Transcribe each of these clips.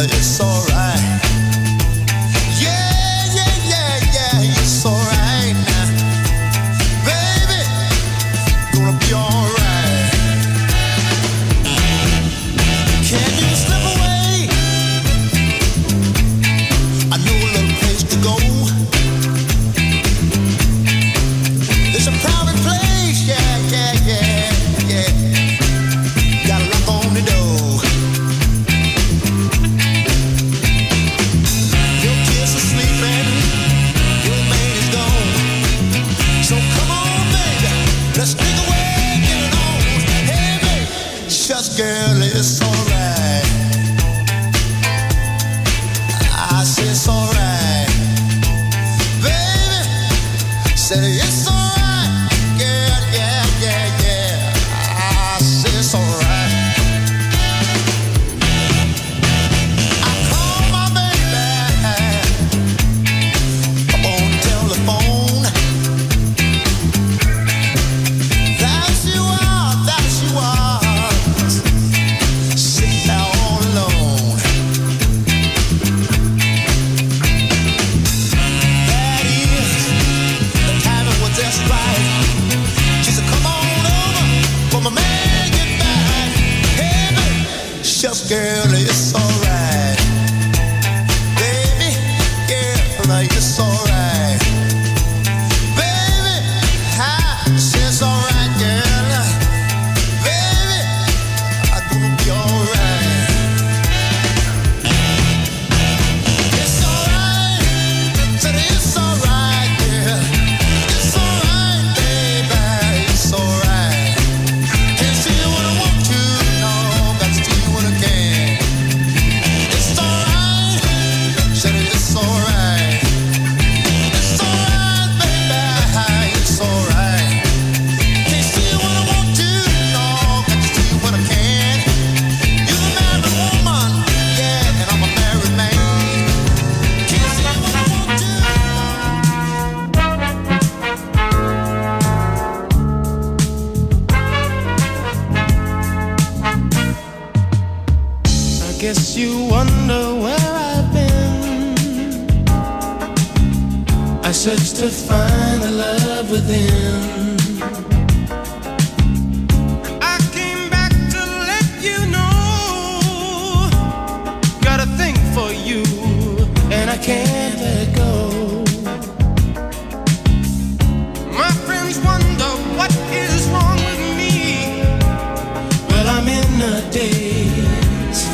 It's so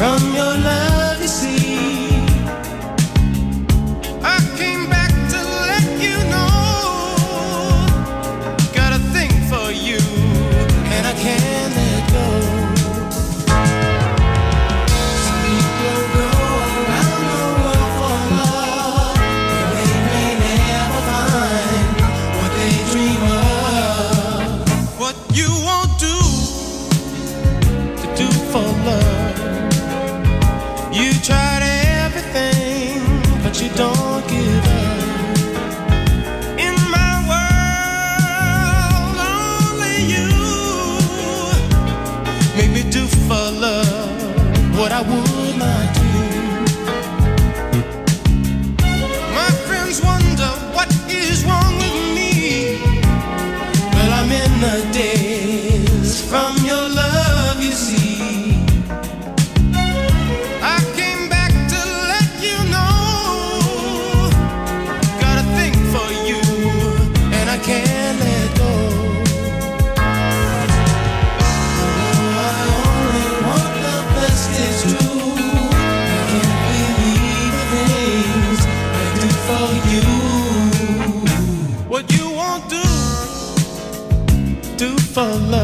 from your love, you see. Love.